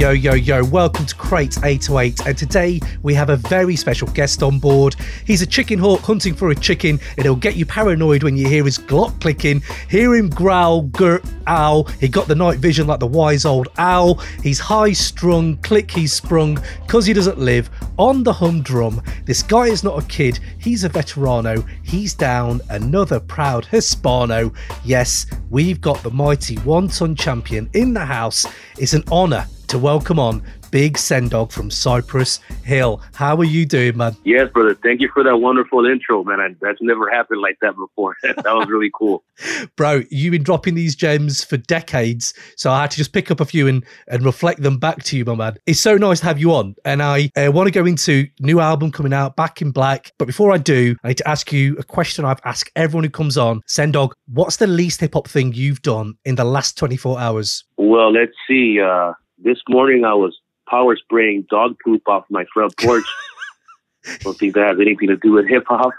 Yo, yo, yo, welcome to Crate 808. And today we have a very special guest on board. He's a chicken hawk hunting for a chicken, and he'll get you paranoid when you hear his Glock clicking, hear him growl, gurt, owl. He got the night vision like the wise old owl. He's high strung, click he's sprung, cause he doesn't live on the humdrum. This guy is not a kid, he's a veterano. He's down another proud Hispano. Yes, we've got the mighty one ton champion in the house. It's an honour to welcome on Big Sen Dog from Cypress Hill. How are you doing, man? Yes, brother. Thank you for that wonderful intro, man. I, that's never happened like that before. that was really cool. Bro, you've been dropping these gems for decades, so I had to just pick up a few and, and reflect them back to you, my man. It's so nice to have you on, and I uh, want to go into new album coming out, Back in Black. But before I do, I need to ask you a question I've asked everyone who comes on. Sen Dog, what's the least hip hop thing you've done in the last 24 hours? Well, let's see. Uh, this morning I was power spraying dog poop off my front porch. Don't think that has anything to do with hip hop.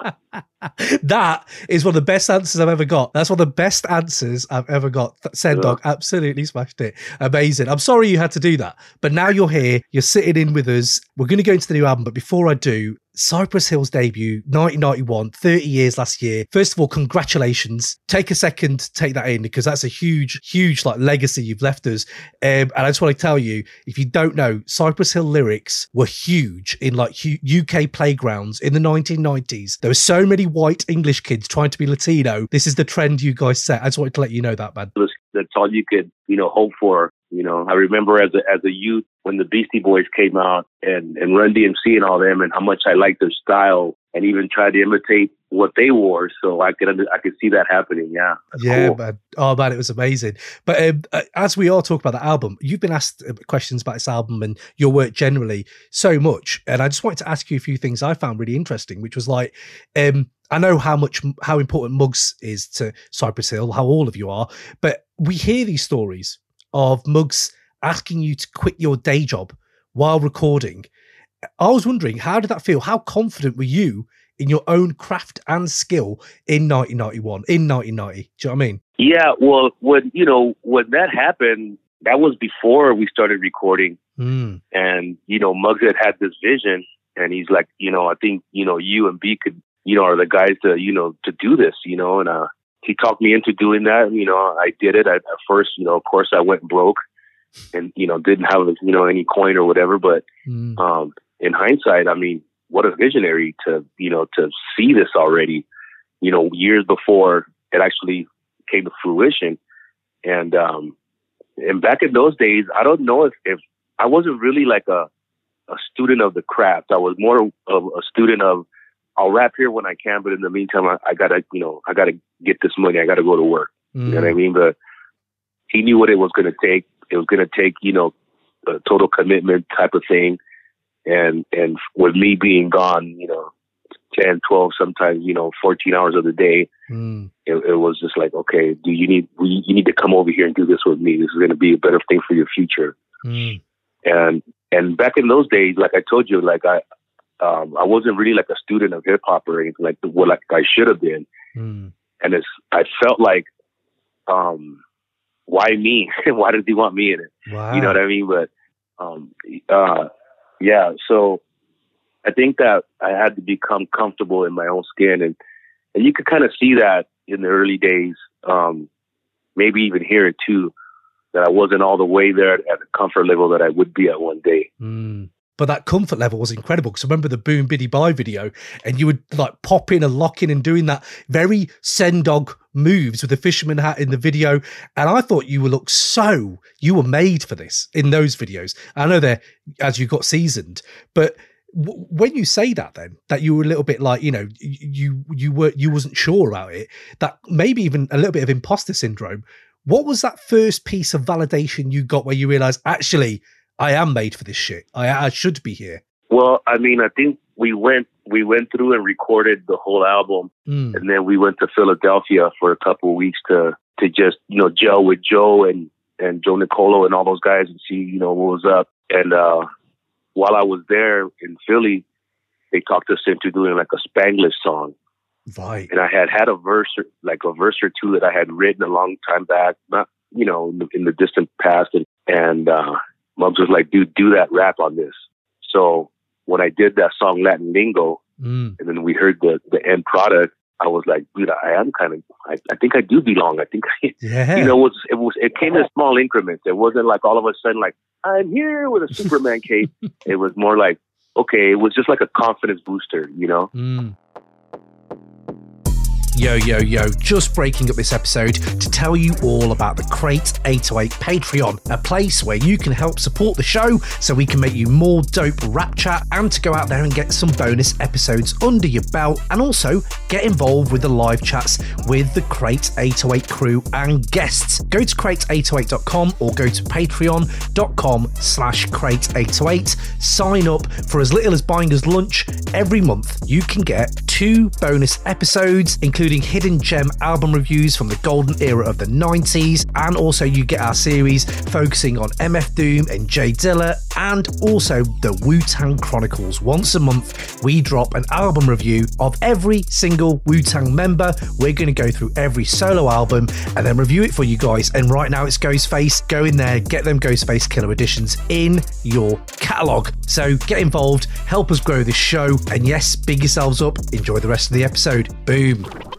that is one of the best answers I've ever got. That's one of the best answers I've ever got. Sen Dog absolutely smashed it. Amazing. I'm sorry you had to do that, but now you're here. You're sitting in with us. We're going to go into the new album, but before I do, Cypress Hill's debut, 1991, 30 years last year. First of all, congratulations. Take a second to take that in because that's a huge, huge like legacy you've left us. Um, and I just want to tell you, if you don't know, Cypress Hill lyrics were huge in like UK playgrounds in the 1990s. There were so many white English kids trying to be Latino. This is the trend you guys set. I just wanted to let you know that, man. That's all you could, you know, hope for. You know, I remember as a as a youth when the Beastie Boys came out and and Run DMC and all them, and how much I liked their style, and even tried to imitate what they wore. So I could I could see that happening. Yeah. Yeah, cool. man. Oh man, it was amazing. But um, uh, as we all talk about the album, you've been asked uh, questions about this album and your work generally so much, and I just wanted to ask you a few things I found really interesting, which was like, um, I know how much how important Muggs is to Cypress Hill, how all of you are, but we hear these stories of Muggs asking you to quit your day job while recording. I was wondering, how did that feel? How confident were you in your own craft and skill in 1991, in 1990? Do you know what I mean? Yeah, well, when you know when that happened, that was before we started recording, mm. and you know, Muggs had had this vision, and he's like, you know, I think you know you and B could, you know, are the guys to you know to do this, you know, and uh, he talked me into doing that. You know, I did it. I, at first, you know, of course, I went broke, and you know, didn't have you know any coin or whatever. But mm. um, in hindsight, I mean, what a visionary to you know to see this already. You know, years before it actually came to fruition, and um, and back in those days, I don't know if if I wasn't really like a a student of the craft. I was more of a student of I'll rap here when I can, but in the meantime, I, I gotta, you know, I gotta get this money. I gotta go to work. Mm. You know what I mm. mean? But he knew what it was to take. It was to take, you know, a total commitment type of thing. And, and with me being gone, you know, 10, 12, sometimes, you know, 14 hours of the day, mm. it, it, was just like, okay, do you need, we, you need to come over here and do this with me. This is to be a better thing for your future. Mm. And, and back in those days, like I told you, like I, um, I wasn't really like a student of hip hop or anything like what like I should have been. Mm. And it's I felt like, um, why me? why does he want me in it? Wow. You know what I mean? But um, uh, yeah. So I think that I had to become comfortable in my own skin, and and you could kind of see that in the early days. Um, maybe even hear it too. That I wasn't all the way there at the comfort level that I would be at one day. Mm but that comfort level was incredible because I remember the Boom Biddy Bye video, and you would like pop in and lock in and doing that very Sen Dog moves with the fisherman hat in the video. And I thought you would look so you were made for this in those videos. I know they're as you got seasoned, but w- when you say that, then that you were a little bit like you know you you were you wasn't sure about it, that maybe even a little bit of imposter syndrome. What was that first piece of validation you got where you realized actually? I am made for this shit. I, I should be here. Well, I mean, I think we went we went through and recorded the whole album, mm. and then we went to Philadelphia for a couple of weeks to to just you know gel with Joe and and Joe Nicolo and all those guys and see you know what was up. And uh, while I was there in Philly, they talked us into doing like a Spanglish song. Right. And I had had a verse, like a verse or two that I had written a long time back, not you know in the, in the distant past, and And uh, Muggs was like, dude, do that rap on this. So when I did that song Latin Lingo, mm. and then we heard the the end product, I was like, dude, I am kind of, I, I think I do belong. I think, I, yeah. you know, it was, it was, it came in small increments. It wasn't like all of a sudden, like, I'm here with a Superman cape. it was more like, okay, it was just like a confidence booster, you know? Mm. Yo, yo, yo, just breaking up this episode to tell you all about the Crate 808 Patreon, a place where you can help support the show so we can make you more dope rap chat and to go out there and get some bonus episodes under your belt and also get involved with the live chats with the Crate 808 crew and guests. Go to crate808.com or go to patreon.com slash crate808. Sign up for as little as buying us lunch every month. You can get two bonus episodes, including including hidden gem album reviews from the golden era of the 90s, and also you get our series focusing on MF Doom and J Dilla, and also the Wu Tang Chronicles. Once a month, we drop an album review of every single Wu Tang member. We're going to go through every solo album and then review it for you guys. And right now it's Ghostface. Go in there, get them Ghostface Killah editions in your catalogue. So get involved, help us grow this show, and yes, big yourselves up. Enjoy the rest of the episode. Boom.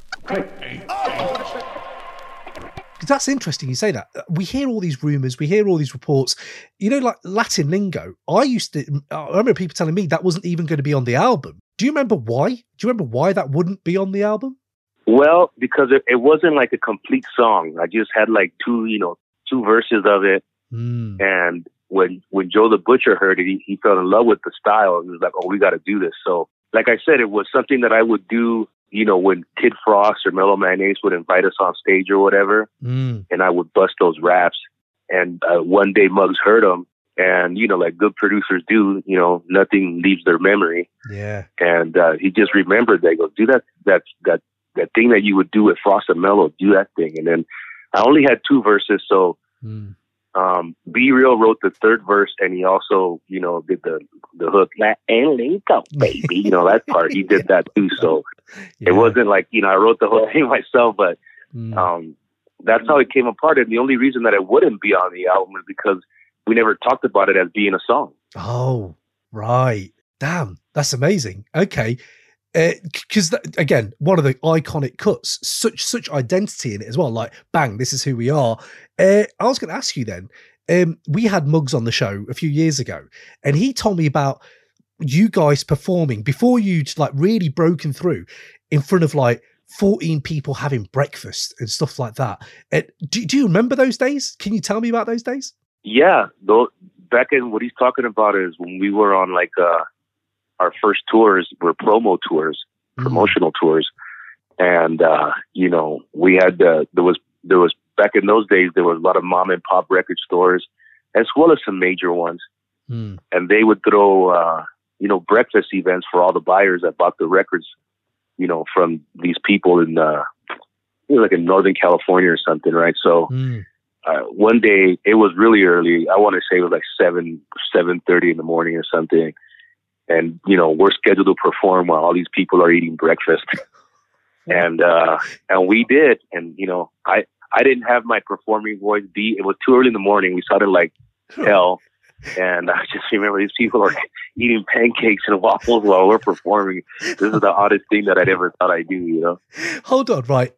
That's interesting you say that. We hear all these rumors, we hear all these reports. You know, like Latin lingo. I used to, I remember people telling me that wasn't even going to be on the album. Do you remember why? Do you remember why that wouldn't be on the album? Well, because it, it wasn't like a complete song. I just had like two, you know, two verses of it. Mm. And when when Joe the Butcher heard it, he, he fell in love with the style and was like, "Oh, we got to do this." So, like I said, it was something that I would do you know, when Kid Frost or Mellow Man Ace would invite us on stage or whatever, mm. and I would bust those raps. And uh, one day Muggs heard them, and you know, like good producers do, you know, nothing leaves their memory. Yeah. And uh, he just remembered. They go, do that, that, that, that thing that you would do with Frost and Mellow. Do that thing. And then I only had two verses, so mm. Um, B-Real wrote the third verse, and he also, you know, did the the hook. And link up, baby. You know that part. He did that too. So yeah. it wasn't like you know I wrote the whole thing myself, but mm. um, that's how it came apart. And the only reason that it wouldn't be on the album is because we never talked about it as being a song. Oh, right. Damn, that's amazing. Okay because uh, again, one of the iconic cuts, such such identity in it as well. Like, bang, this is who we are. Uh, I was going to ask you then. Um, we had Muggs on the show a few years ago, and he told me about you guys performing before you'd like really broken through in front of like 14 people having breakfast and stuff like that. Uh, do, do you remember those days? Can you tell me about those days? Yeah, back in what he's talking about is when we were on like uh our first tours were promo tours, mm-hmm. promotional tours, and uh, you know we had uh, there was there was back in those days there was a lot of mom and pop record stores as well as some major ones, mm. and they would throw uh, you know breakfast events for all the buyers that bought the records, you know from these people in uh, like in Northern California or something, right? So. Mm. Uh, one day it was really early. I want to say it was like seven, seven thirty in the morning or something and you know we're scheduled to perform while all these people are eating breakfast. And uh and we did. And you know i i didn't have my performing voice be it was too early in the morning. We started like hell and I just remember these people are eating pancakes and waffles while we're performing. This is the oddest thing that I'd ever thought I'd do, you know? Hold on, right.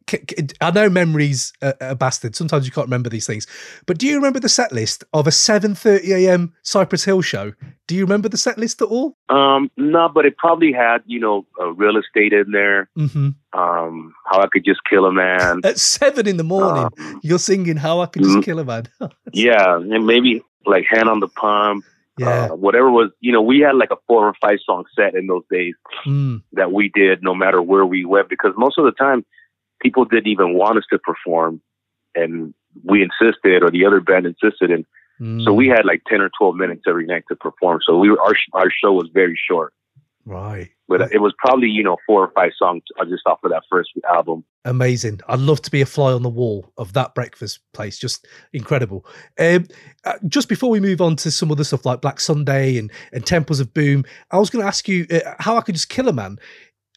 I know memories are bastard. Sometimes you can't remember these things. But do you remember the set list of a 7.30 a.m. Cypress Hill show? Do you remember the set list at all? Um, no, but it probably had, you know, real estate in there. Mm-hmm. Um, how I could just kill a man. At seven in the morning, um, you're singing How I Could Just mm-hmm. Kill a Man. yeah, and maybe like Hand on the Pump, yeah. Uh, whatever was, you know, we had like a four or five song set in those days mm. that we did no matter where we went because most of the time people didn't even want us to perform and we insisted or the other band insisted and mm. so we had like 10 or 12 minutes every night to perform. So we were, our, our show was very short. Right. But it was probably, you know, four or five songs just off of that first album. Amazing. I'd love to be a fly on the wall of that breakfast place. Just incredible. Um, uh, just before we move on to some other stuff like Black Sunday and, and Temples of Boom, I was going to ask you uh, how I could just kill a man.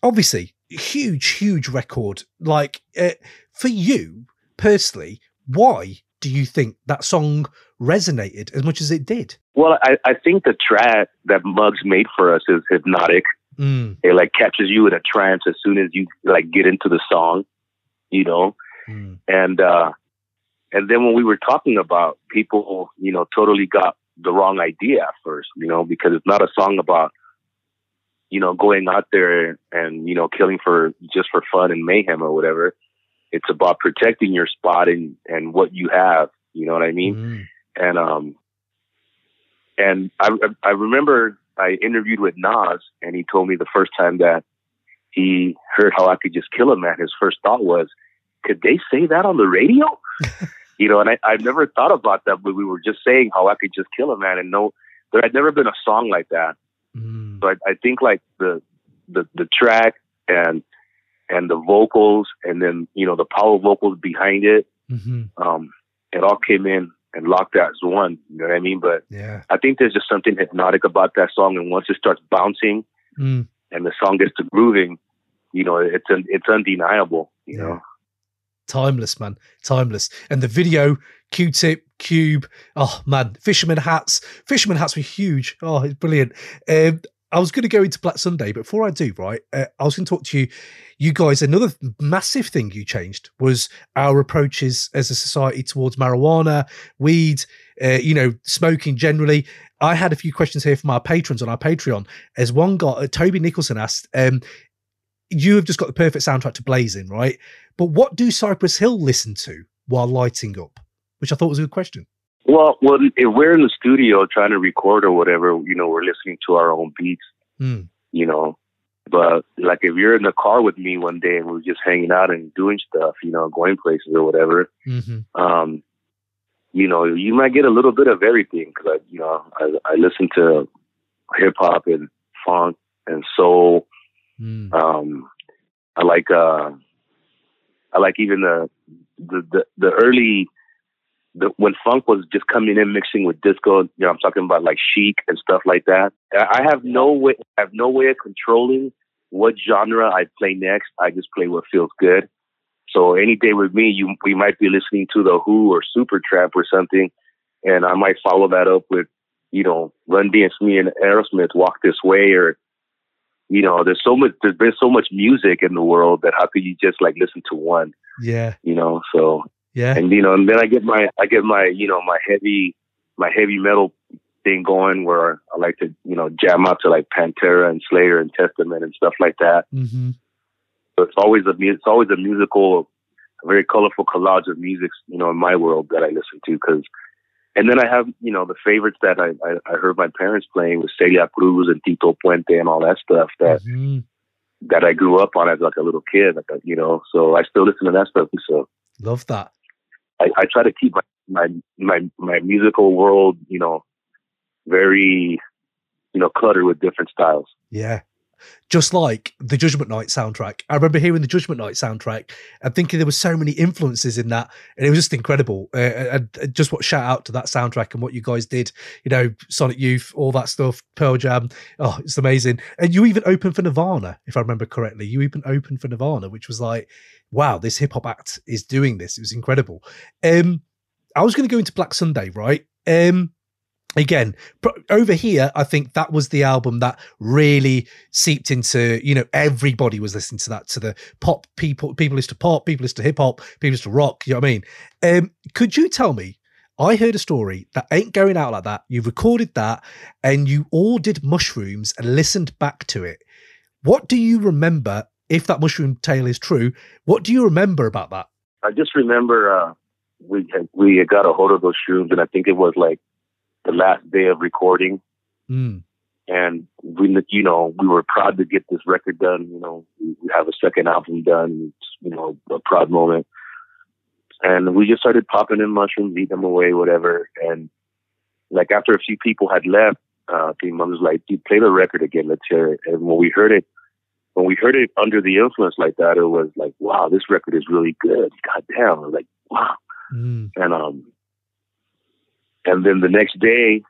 Obviously, huge, huge record. Like, uh, for you personally, why do you think that song resonated as much as it did? Well, I, I think the track that Muggs made for us is hypnotic. Mm. It like captures you in a trance as soon as you like get into the song, you know. Mm. And uh and then when we were talking about people, you know, totally got the wrong idea at first, you know, because it's not a song about you know going out there and you know killing for just for fun and mayhem or whatever. It's about protecting your spot and and what you have, you know what I mean? Mm. And um and I I remember I interviewed with Nas, and he told me the first time that he heard how I could just kill a man, his first thought was, could they say that on the radio? you know, and I, I've never thought about that, but we were just saying how I could just kill a man, and no, there had never been a song like that. Mm. So I, I think like the the the track and and the vocals, and then you know the power vocals behind it, mm-hmm. um, it all came in and locked as one. You know what I mean? But yeah, I think there's just something hypnotic about that song, and once it starts bouncing mm. and the song gets to grooving, you know, it's it's undeniable. You yeah. know, timeless, man, timeless. And the video, Q-Tip, Cube, oh man, fisherman hats, fisherman hats were huge. Oh, it's brilliant. Um, I was going to go into Black Sunday, but before I do, right, uh, I was going to talk to you. You guys, another massive thing you changed was our approaches as a society towards marijuana, weed, uh, you know, smoking generally. I had a few questions here from our patrons on our Patreon. As one got, uh, Toby Nicholson asked, um, you have just got the perfect soundtrack to Blazing, right? But what do Cypress Hill listen to while lighting up? Which I thought was a good question. Well, well, if we're in the studio trying to record or whatever, you know, we're listening to our own beats, mm. you know. But like if you're in the car with me one day and we're just hanging out and doing stuff, you know, going places or whatever, mm-hmm. um, you know, you might get a little bit of everything because I, you know, I, I listen to hip hop and funk and soul. Mm. Um, I like, uh, I like even the, the, the, the early the, when funk was just coming in mixing with disco, you know, I'm talking about like chic and stuff like that. I have no way, I have no way of controlling what genre I play next. I just play what feels good. So any day with me, you we might be listening to the Who or Supertramp or something, and I might follow that up with, you know, Run DMC and Aerosmith, Walk This Way, or you know, there's so much. There's been so much music in the world that how could you just like listen to one? Yeah, you know. So yeah. And you know, and then I get my I get my you know my heavy my heavy metal thing going where I like to you know jam out to like Pantera and Slayer and Testament and stuff like that. Mm-hmm. So it's always a it's always a musical, a very colorful collage of music you know in my world that I listen to because. And then I have, you know, the favorites that I, I, I heard my parents playing with Celia Cruz and Tito Puente and all that stuff that mm-hmm. that I grew up on as like a little kid, like a, you know. So I still listen to that stuff. So love that. I, I try to keep my, my my my musical world, you know, very, you know, cluttered with different styles. Yeah. Just like the Judgment Night soundtrack. I remember hearing the Judgment Night soundtrack and thinking there were so many influences in that. And it was just incredible. Uh, and just what shout out to that soundtrack and what you guys did, you know, Sonic Youth, all that stuff, Pearl Jam. Oh, it's amazing. And you even opened for Nirvana, if I remember correctly. You even opened for Nirvana, which was like, wow, this hip hop act is doing this. It was incredible. Um, I was going to go into Black Sunday, right? Um, again over here i think that was the album that really seeped into you know everybody was listening to that to the pop people people listen to pop people listen to hip-hop people listen to rock you know what i mean um, could you tell me i heard a story that ain't going out like that you recorded that and you all did mushrooms and listened back to it what do you remember if that mushroom tale is true, what do you remember about that? I just remember uh, we had, we got a hold of those shrooms, and I think it was like the last day of recording. Mm. And we, you know, we were proud to get this record done. You know, we have a second album done. It's, you know, a proud moment. And we just started popping in mushrooms, eating them away, whatever. And like after a few people had left, uh, the mom was like, "You play the record again. Let's hear it." And when we heard it, when we heard it under the influence like that, it was like, wow, this record is really good. God damn. I was like, wow. Mm. And um and then the next day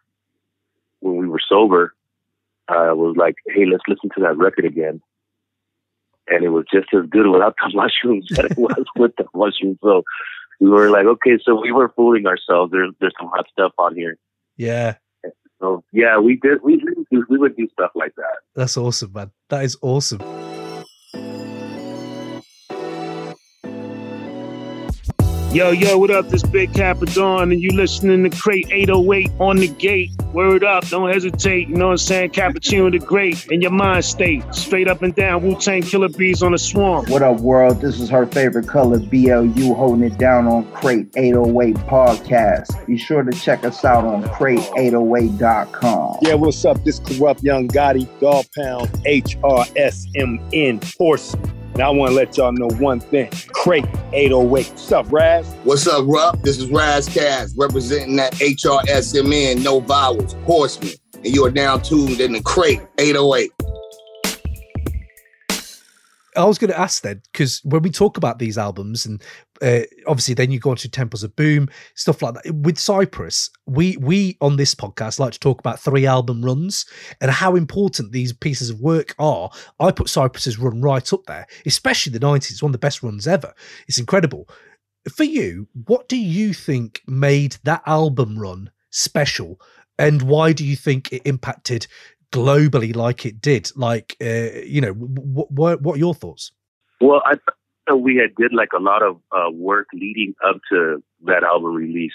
when we were sober, I was like, hey, let's listen to that record again. And it was just as good without the mushrooms that it was with the mushrooms. So we were like, okay, so we were fooling ourselves. There's there's some hot stuff on here. Yeah. So yeah, we did. We we would do stuff like that. That's awesome, man. That is awesome. Yo, yo, what up? This Big Capadon, and you listening to Crate 808 on the gate. Word up, don't hesitate. You know what I'm saying? Cappuccino the Great in your mind state. Straight up and down, Wu Tang Killer Bees on the swamp. What up, world? This is her favorite color, BLU, holding it down on Crate 808 podcast. Be sure to check us out on crate808.com. Yeah, what's up? This Kurupt young Gotti, Dog Pound, HRSMN, Horse. And I want to let y'all know one thing. Crate 808. What's up, Ras? What's up, Rup? This is Ras Kass representing that HRSMN, no vowels, horseman. And you are now tuned in the Crate 808. I was going to ask then, because when we talk about these albums, and uh, obviously then you go into Temples of Boom, stuff like that. With Cypress, we we on this podcast like to talk about three album runs and how important these pieces of work are. I put Cypress's run right up there, especially the 90s. It's one of the best runs ever. It's incredible. For you, what do you think made that album run special? And why do you think it impacted globally like it did? Like, uh, you know, what, what, what are your thoughts? Well, I th- we had did like a lot of uh, work leading up to that album release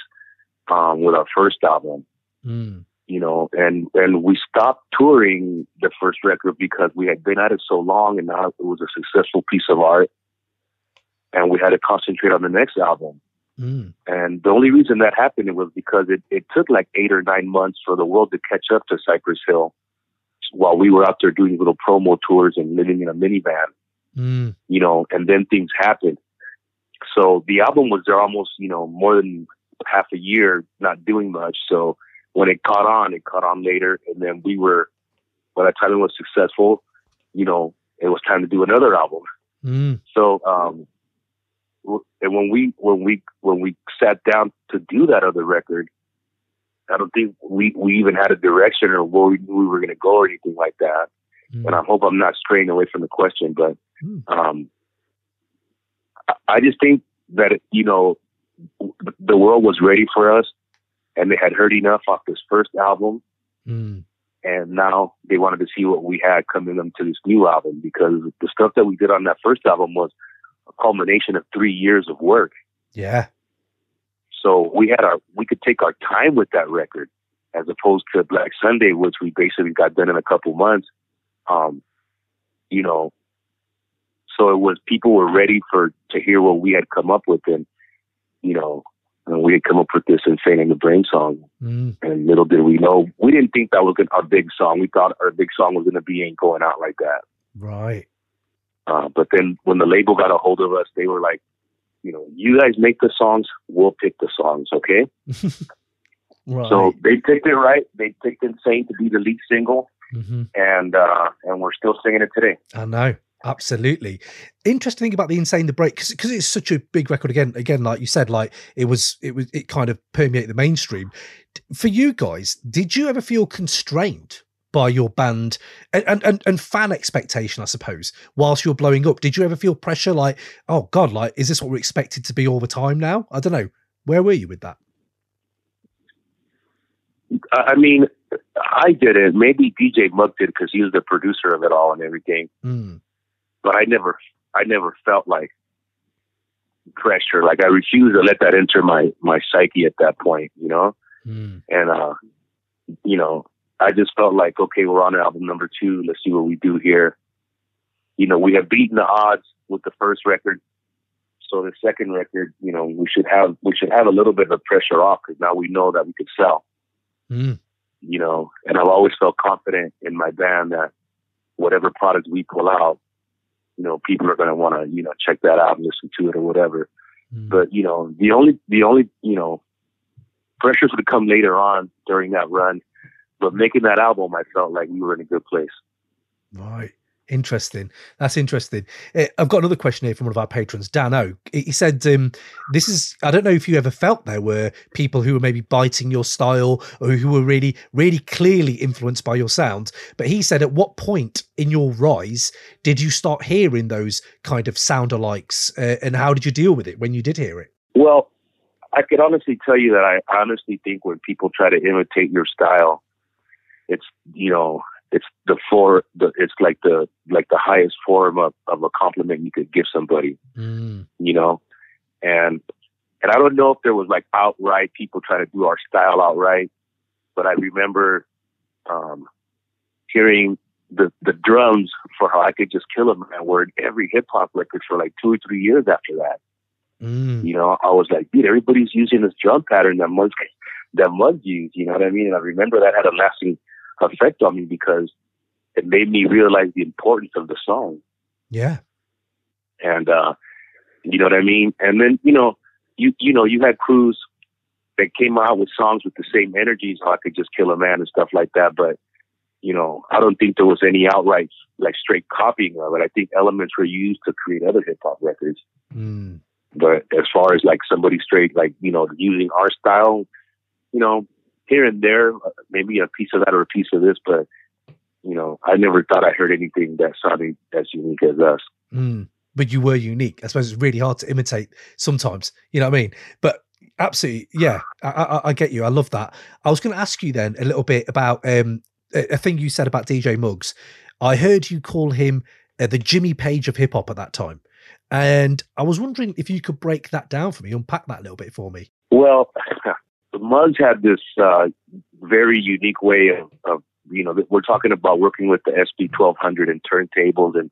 um, with our first album. Mm. You know, and and we stopped touring the first record because we had been at it so long, and now it was a successful piece of art, and we had to concentrate on the next album. Mm. And the only reason that happened was because it, it took like eight or nine months for the world to catch up to Cypress Hill while we were out there doing little promo tours and living in a minivan, mm. you know, and then things happened. So the album was there almost, you know, more than half a year not doing much. So when it caught on, it caught on later. And then we were, by the time it was successful, you know, it was time to do another album. Mm. So, um, and when we, when we, when we sat down to do that other record, I don't think we, we even had a direction or where we knew we were going to go or anything like that. Mm. And I hope I'm not straying away from the question, but mm. um, I, I just think that, you know, the world was ready for us and they had heard enough off this first album. Mm. And now they wanted to see what we had coming them to this new album because the stuff that we did on that first album was a culmination of three years of work. Yeah. So we had our we could take our time with that record as opposed to Black Sunday, which we basically got done in a couple months. Um, you know, so it was people were ready for to hear what we had come up with, and you know, and we had come up with this "Insane in the Brain" song. Mm. And little did we know, we didn't think that was our big song. We thought our big song was going to be "Ain't Going Out Like That." Right. Uh, but then when the label got a hold of us, they were like, you know, you guys make the songs, we'll pick the songs, okay? right. So they picked it right. They picked Insane to be the lead single, mm-hmm. and uh, and we're still singing it today. I know. Absolutely. Interesting thing about the insane the break because it's such a big record again. Again, like you said, like it was, it was, it kind of permeated the mainstream. For you guys, did you ever feel constrained by your band and, and, and fan expectation, I suppose, whilst you're blowing up? Did you ever feel pressure like, oh God, like, is this what we're expected to be all the time now? I don't know. Where were you with that? I mean, I did it. Maybe DJ Mug did because he was the producer of it all and everything. Mm. But I never, I never felt like pressure. Like I refused to let that enter my my psyche at that point. You know, mm. and uh, you know, I just felt like, okay, we're on album number two. Let's see what we do here. You know, we have beaten the odds with the first record. So the second record, you know, we should have we should have a little bit of pressure off because now we know that we could sell. Mm. You know, and I've always felt confident in my band that whatever product we pull out, you know, people are going to want to, you know, check that out and listen to it or whatever. Mm. But you know, the only the only you know pressures would come later on during that run but making that album, I felt like we were in a good place. Right. Interesting. That's interesting. Uh, I've got another question here from one of our patrons, Dan O. He said, um, "This is. I don't know if you ever felt there were people who were maybe biting your style or who were really, really clearly influenced by your sound." But he said, "At what point in your rise did you start hearing those kind of sound alikes, uh, and how did you deal with it when you did hear it?" Well, I could honestly tell you that I honestly think when people try to imitate your style, it's you know it's the for the it's like the like the highest form of, of a compliment you could give somebody. Mm. You know, and and I don't know if there was like outright people trying to do our style outright, but I remember um, hearing the the drums for how I could just kill a man were in every hip hop record for like two or three years after that. Mm. You know, I was like, dude, everybody's using this drum pattern that Muggs that Muggs used. You know what I mean? And I remember that had a lasting effect on me because it made me realize the importance of the song. Yeah. And uh, you know what I mean? And then, you know, you you know, you had crews that came out with songs with the same energies, how I could just kill a man and stuff like that. But, you know, I don't think there was any outright like straight copying of it. I think elements were used to create other hip hop records. Mm. But as far as like somebody straight, like, you know, using our style, you know, here and there, maybe a piece of that or a piece of this, but you know, I never thought I heard anything that sounded as unique as us. Mm, but you were unique. I suppose it's really hard to imitate sometimes. You know what I mean? But absolutely, yeah, I, I, I get you. I love that. I was going to ask you then a little bit about um, a, a thing you said about DJ Muggs. I heard you call him uh, the Jimmy Page of hip hop at that time. And I was wondering if you could break that down for me, unpack that a little bit for me. Well, Muggs had this uh, very unique way of, of, you know, we're talking about working with the SP 1200 and turntables and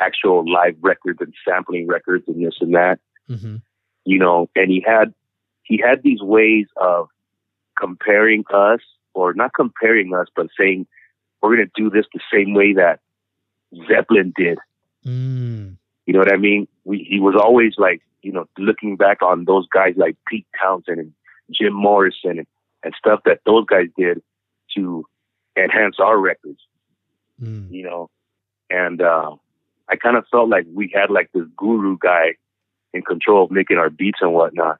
actual live records and sampling records and this and that. Mm-hmm. You know, and he had he had these ways of comparing us, or not comparing us, but saying we're going to do this the same way that Zeppelin did. Mm. You know what I mean? We, he was always like, you know, looking back on those guys like Pete Townshend and Jim Morrison and, and stuff that those guys did to enhance our records. Mm. You know, and uh, I kind of felt like we had like this guru guy in control of making our beats and whatnot.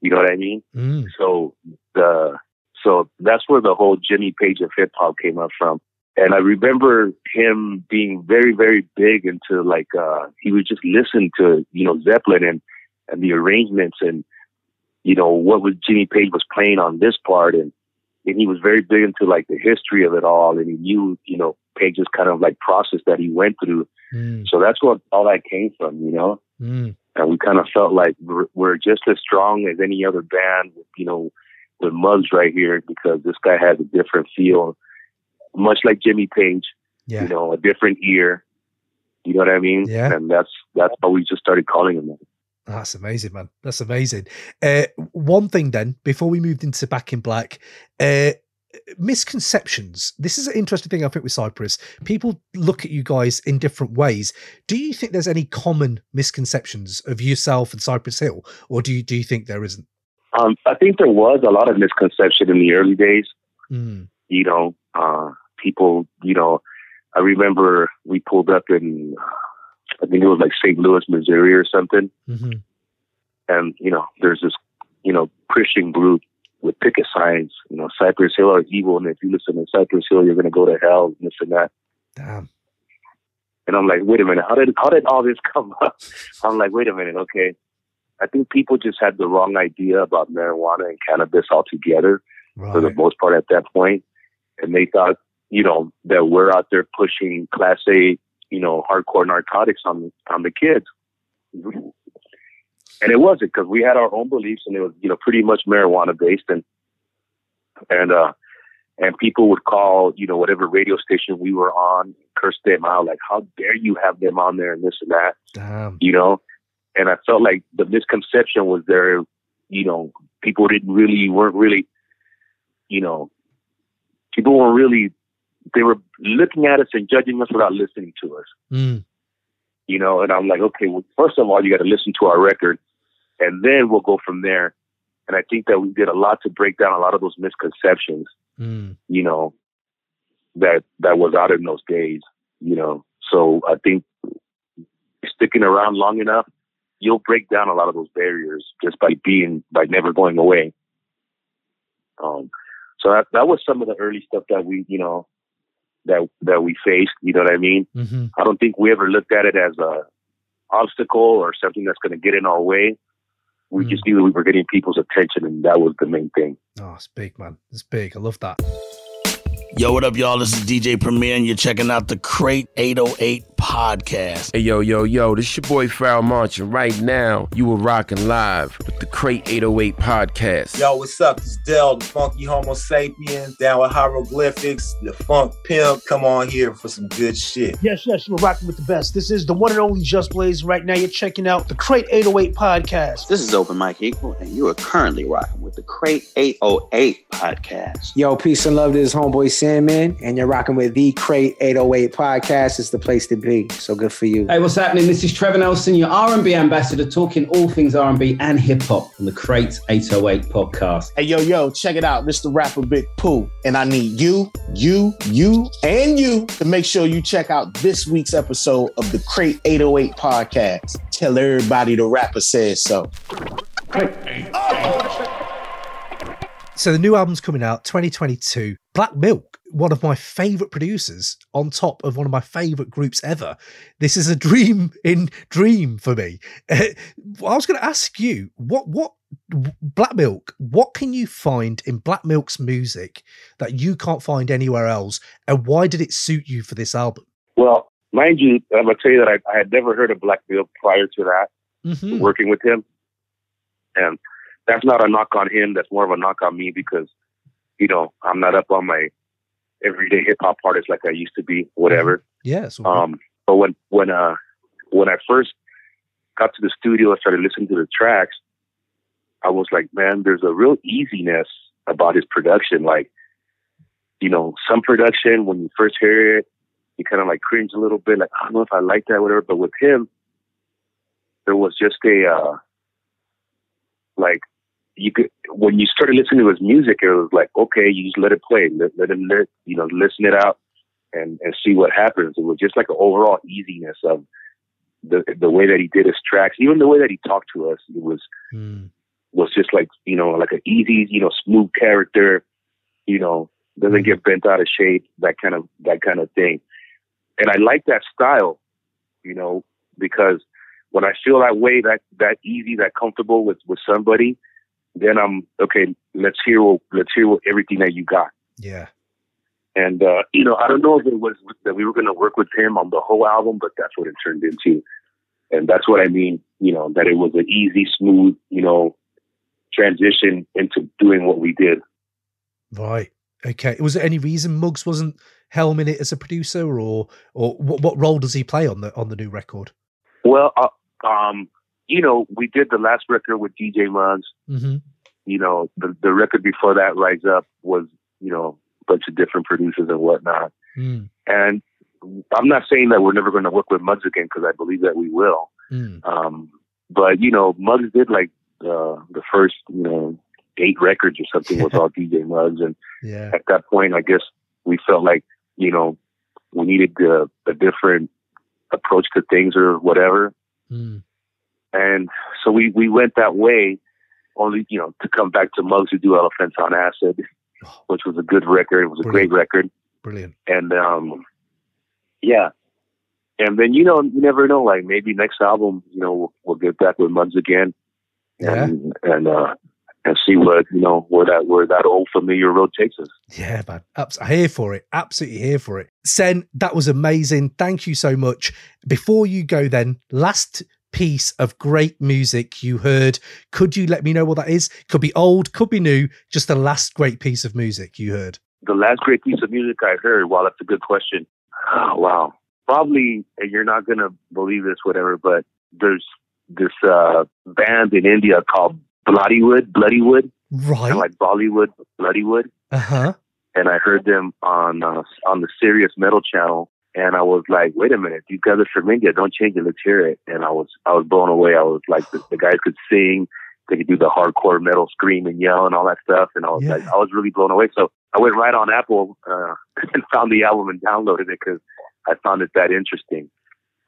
You know what I mean? Mm. So the so that's where the whole Jimmy Page of hip hop came up from. And I remember him being very, very big into like uh he would just listen to, you know, Zeppelin and and the arrangements and you know, what was Jimmy Page was playing on this part and and he was very big into like the history of it all and he knew, you know, Page's kind of like process that he went through. Mm. So that's what all that came from, you know? Mm. And we kind of felt like we're, we're just as strong as any other band, you know, with Muggs right here because this guy has a different feel, much like Jimmy Page, yeah. you know, a different ear. You know what I mean? Yeah. And that's that's how we just started calling him that. That's amazing, man. That's amazing. Uh, one thing then, before we moved into Back in Black, uh, misconceptions. This is an interesting thing I think with Cypress. People look at you guys in different ways. Do you think there's any common misconceptions of yourself and Cypress Hill, or do you do you think there isn't? Um, I think there was a lot of misconception in the early days. Mm. You know, uh, people. You know, I remember we pulled up in I think it was like St. Louis, Missouri or something. Mm-hmm. And, you know, there's this, you know, Christian group with picket signs, you know, Cypress Hill are evil. And if you listen to Cypress Hill, you're going to go to hell and this and that. Damn. And I'm like, wait a minute, how did, how did all this come up? I'm like, wait a minute, okay. I think people just had the wrong idea about marijuana and cannabis altogether right. for the most part at that point. And they thought, you know, that we're out there pushing class A you know, hardcore narcotics on on the kids. And it wasn't because we had our own beliefs, and it was you know pretty much marijuana based, and and uh, and people would call you know whatever radio station we were on, curse them out like, how dare you have them on there and this and that, Damn. you know. And I felt like the misconception was there, you know, people didn't really weren't really, you know, people weren't really they were looking at us and judging us without listening to us. Mm. You know, and I'm like, okay, well, first of all, you got to listen to our record, and then we'll go from there. And I think that we did a lot to break down a lot of those misconceptions. Mm. You know, that that was out in those days. You know, so I think sticking around long enough, you'll break down a lot of those barriers just by being by never going away. Um, so that that was some of the early stuff that we, you know, that that we faced. You know what I mean? Mm-hmm. I don't think we ever looked at it as a obstacle or something that's going to get in our way. We mm. just knew we were getting people's attention, and that was the main thing. Oh, it's big, man. It's big. I love that. Yo, what up, y'all? This is DJ Premier, and you're checking out the Crate 808 podcast. Hey, yo, yo, yo, this is your boy Pharoahe Monch, and right now you are rocking live with the Crate 808 podcast. Yo, what's up? It's Del, the funky Homo sapien, down with hieroglyphics, the funk pimp. Come on here for some good shit. Yes, yes, you're rocking with the best. This is the one and only Just Blaze. Right now, you're checking out the Crate 808 podcast. This is Open Mike Eagle, and you are currently rocking with the Crate 808 podcast. Yo, peace and love to this homeboy Sandman, and you're rocking with the Crate 808 podcast. It's the place to be. So good for you. Hey, what's happening? This is Trevor Nelson, your R&B ambassador, talking all things R&B and hip hop on the Crate 808 podcast. Hey, yo, yo, check it out. This is the rapper Big Pooh, and I need you, you, you, and you to make sure you check out this week's episode of the Crate 808 podcast. Tell everybody the rapper says so. So the new album's coming out 2022. Black Milk, one of my favorite producers, on top of one of my favorite groups ever. This is a dream in dream for me. I was going to ask you, what what Black Milk, what can you find in Black Milk's music that you can't find anywhere else, and why did it suit you for this album? Well, mind you, I'm gonna tell you that I, I had never heard of Black Milk prior to that, mm-hmm. working with him, and that's not a knock on him. That's more of a knock on me because, you know, I'm not up on my everyday hip hop artist like I used to be. Whatever. Yes. um. But when when uh when I first got to the studio and started listening to the tracks, I was like, man, there's a real easiness about his production. Like, you know, some production when you first hear it, you kind of like cringe a little bit, like I don't know if I like that, whatever. But with him, there was just a uh, like you could when you started listening to his music, it was like okay, you just let it play, let, let him let you know listen it out and and see what happens. It was just like an overall easiness of the the way that he did his tracks, even the way that he talked to us. It was mm. was just like you know like an easy you know smooth character, you know doesn't get bent out of shape, that kind of that kind of thing. And I like that style, you know, because when I feel that way, that that easy, that comfortable with with somebody, then I'm okay. Let's hear let's hear everything that you got. Yeah. And uh, you know, I don't know if it was that we were going to work with him on the whole album, but that's what it turned into. And that's what I mean. You know, that it was an easy, smooth, you know, transition into doing what we did. Right. Okay. Was there any reason Muggs wasn't helming it as a producer, or or what, what role does he play on the on the new record? Well, uh, um, you know, we did the last record with DJ Muggs. Mm-hmm. You know, the the record before that, Rise Up, was you know a bunch of different producers and whatnot. Mm. And I'm not saying that we're never going to work with Muggs again because I believe that we will. Mm. Um, but you know, Muggs did like uh, the first you know eight records or something was all DJ Muggs, and yeah. at that point, I guess we felt like you know we needed a, a different approach to things or whatever. Mm. And so we, we went that way only, you know, to come back to Muggs who do Elephants on Acid, which was a good record. It was a great record. Brilliant. And, um, yeah. And then, you know, you never know, like maybe next album, you know, we'll, we'll get back with Muggs again. Yeah. And, and, uh, and see what you know where that where that old familiar road takes us. Yeah, man, I'm here for it. Absolutely here for it. Sen, that was amazing. Thank you so much. Before you go, then last piece of great music you heard. Could you let me know what that is? Could be old, could be new. Just the last great piece of music you heard. The last great piece of music I heard. Well, that's a good question. Oh, wow. Probably, and you're not gonna believe this, whatever, but there's this uh, band in India called Bloodywood, Bloodywood, right? like Bollywood, Bloodywood. Uh huh. And I heard them on uh, on the Sirius Metal channel, and I was like, wait a minute, these guys are from India. Don't change it. Let's hear it. And I was, I was blown away. I was like, the, the guys could sing. They could do the hardcore metal scream and yell and all that stuff. And I was yeah. like, I was really blown away. So I went right on Apple, uh, and found the album and downloaded it because I found it that interesting.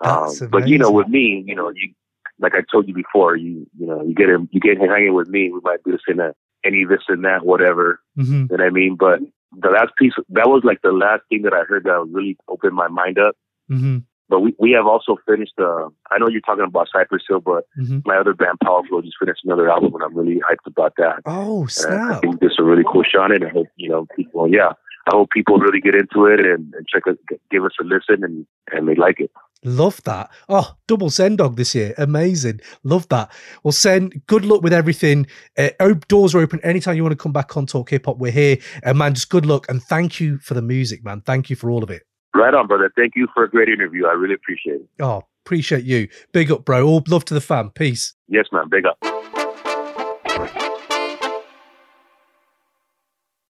Um, but you know, with me, you know, you, like I told you before, you, you know, you get him, you get hanging with me. We might do this and that, any this and that, whatever. Mm-hmm. You know what I mean? But the last piece that was like the last thing that I heard that really opened my mind up. Mm-hmm. but we, we have also finished. Uh, I know you're talking about Cypress Hill, but mm-hmm. my other band, Powerflo, just finished another album, and I'm really hyped about that. Oh snap! I think there's a really cool shot in it. I hope you know people. Yeah, I hope people really get into it and, and check it, give us a listen, and and they like it. Love that. Oh, double Sen Dog this year. Amazing. Love that. Well, Sen good luck with everything. Uh, doors are open anytime you want to come back on Talk Hip Hop. We're here. And man, just good luck. And thank you for the music, man. Thank you for all of it. Right on, brother. Thank you for a great interview. I really appreciate it. Oh, appreciate you. Big up, bro. All love to the fam. Peace. Yes, man. Big up.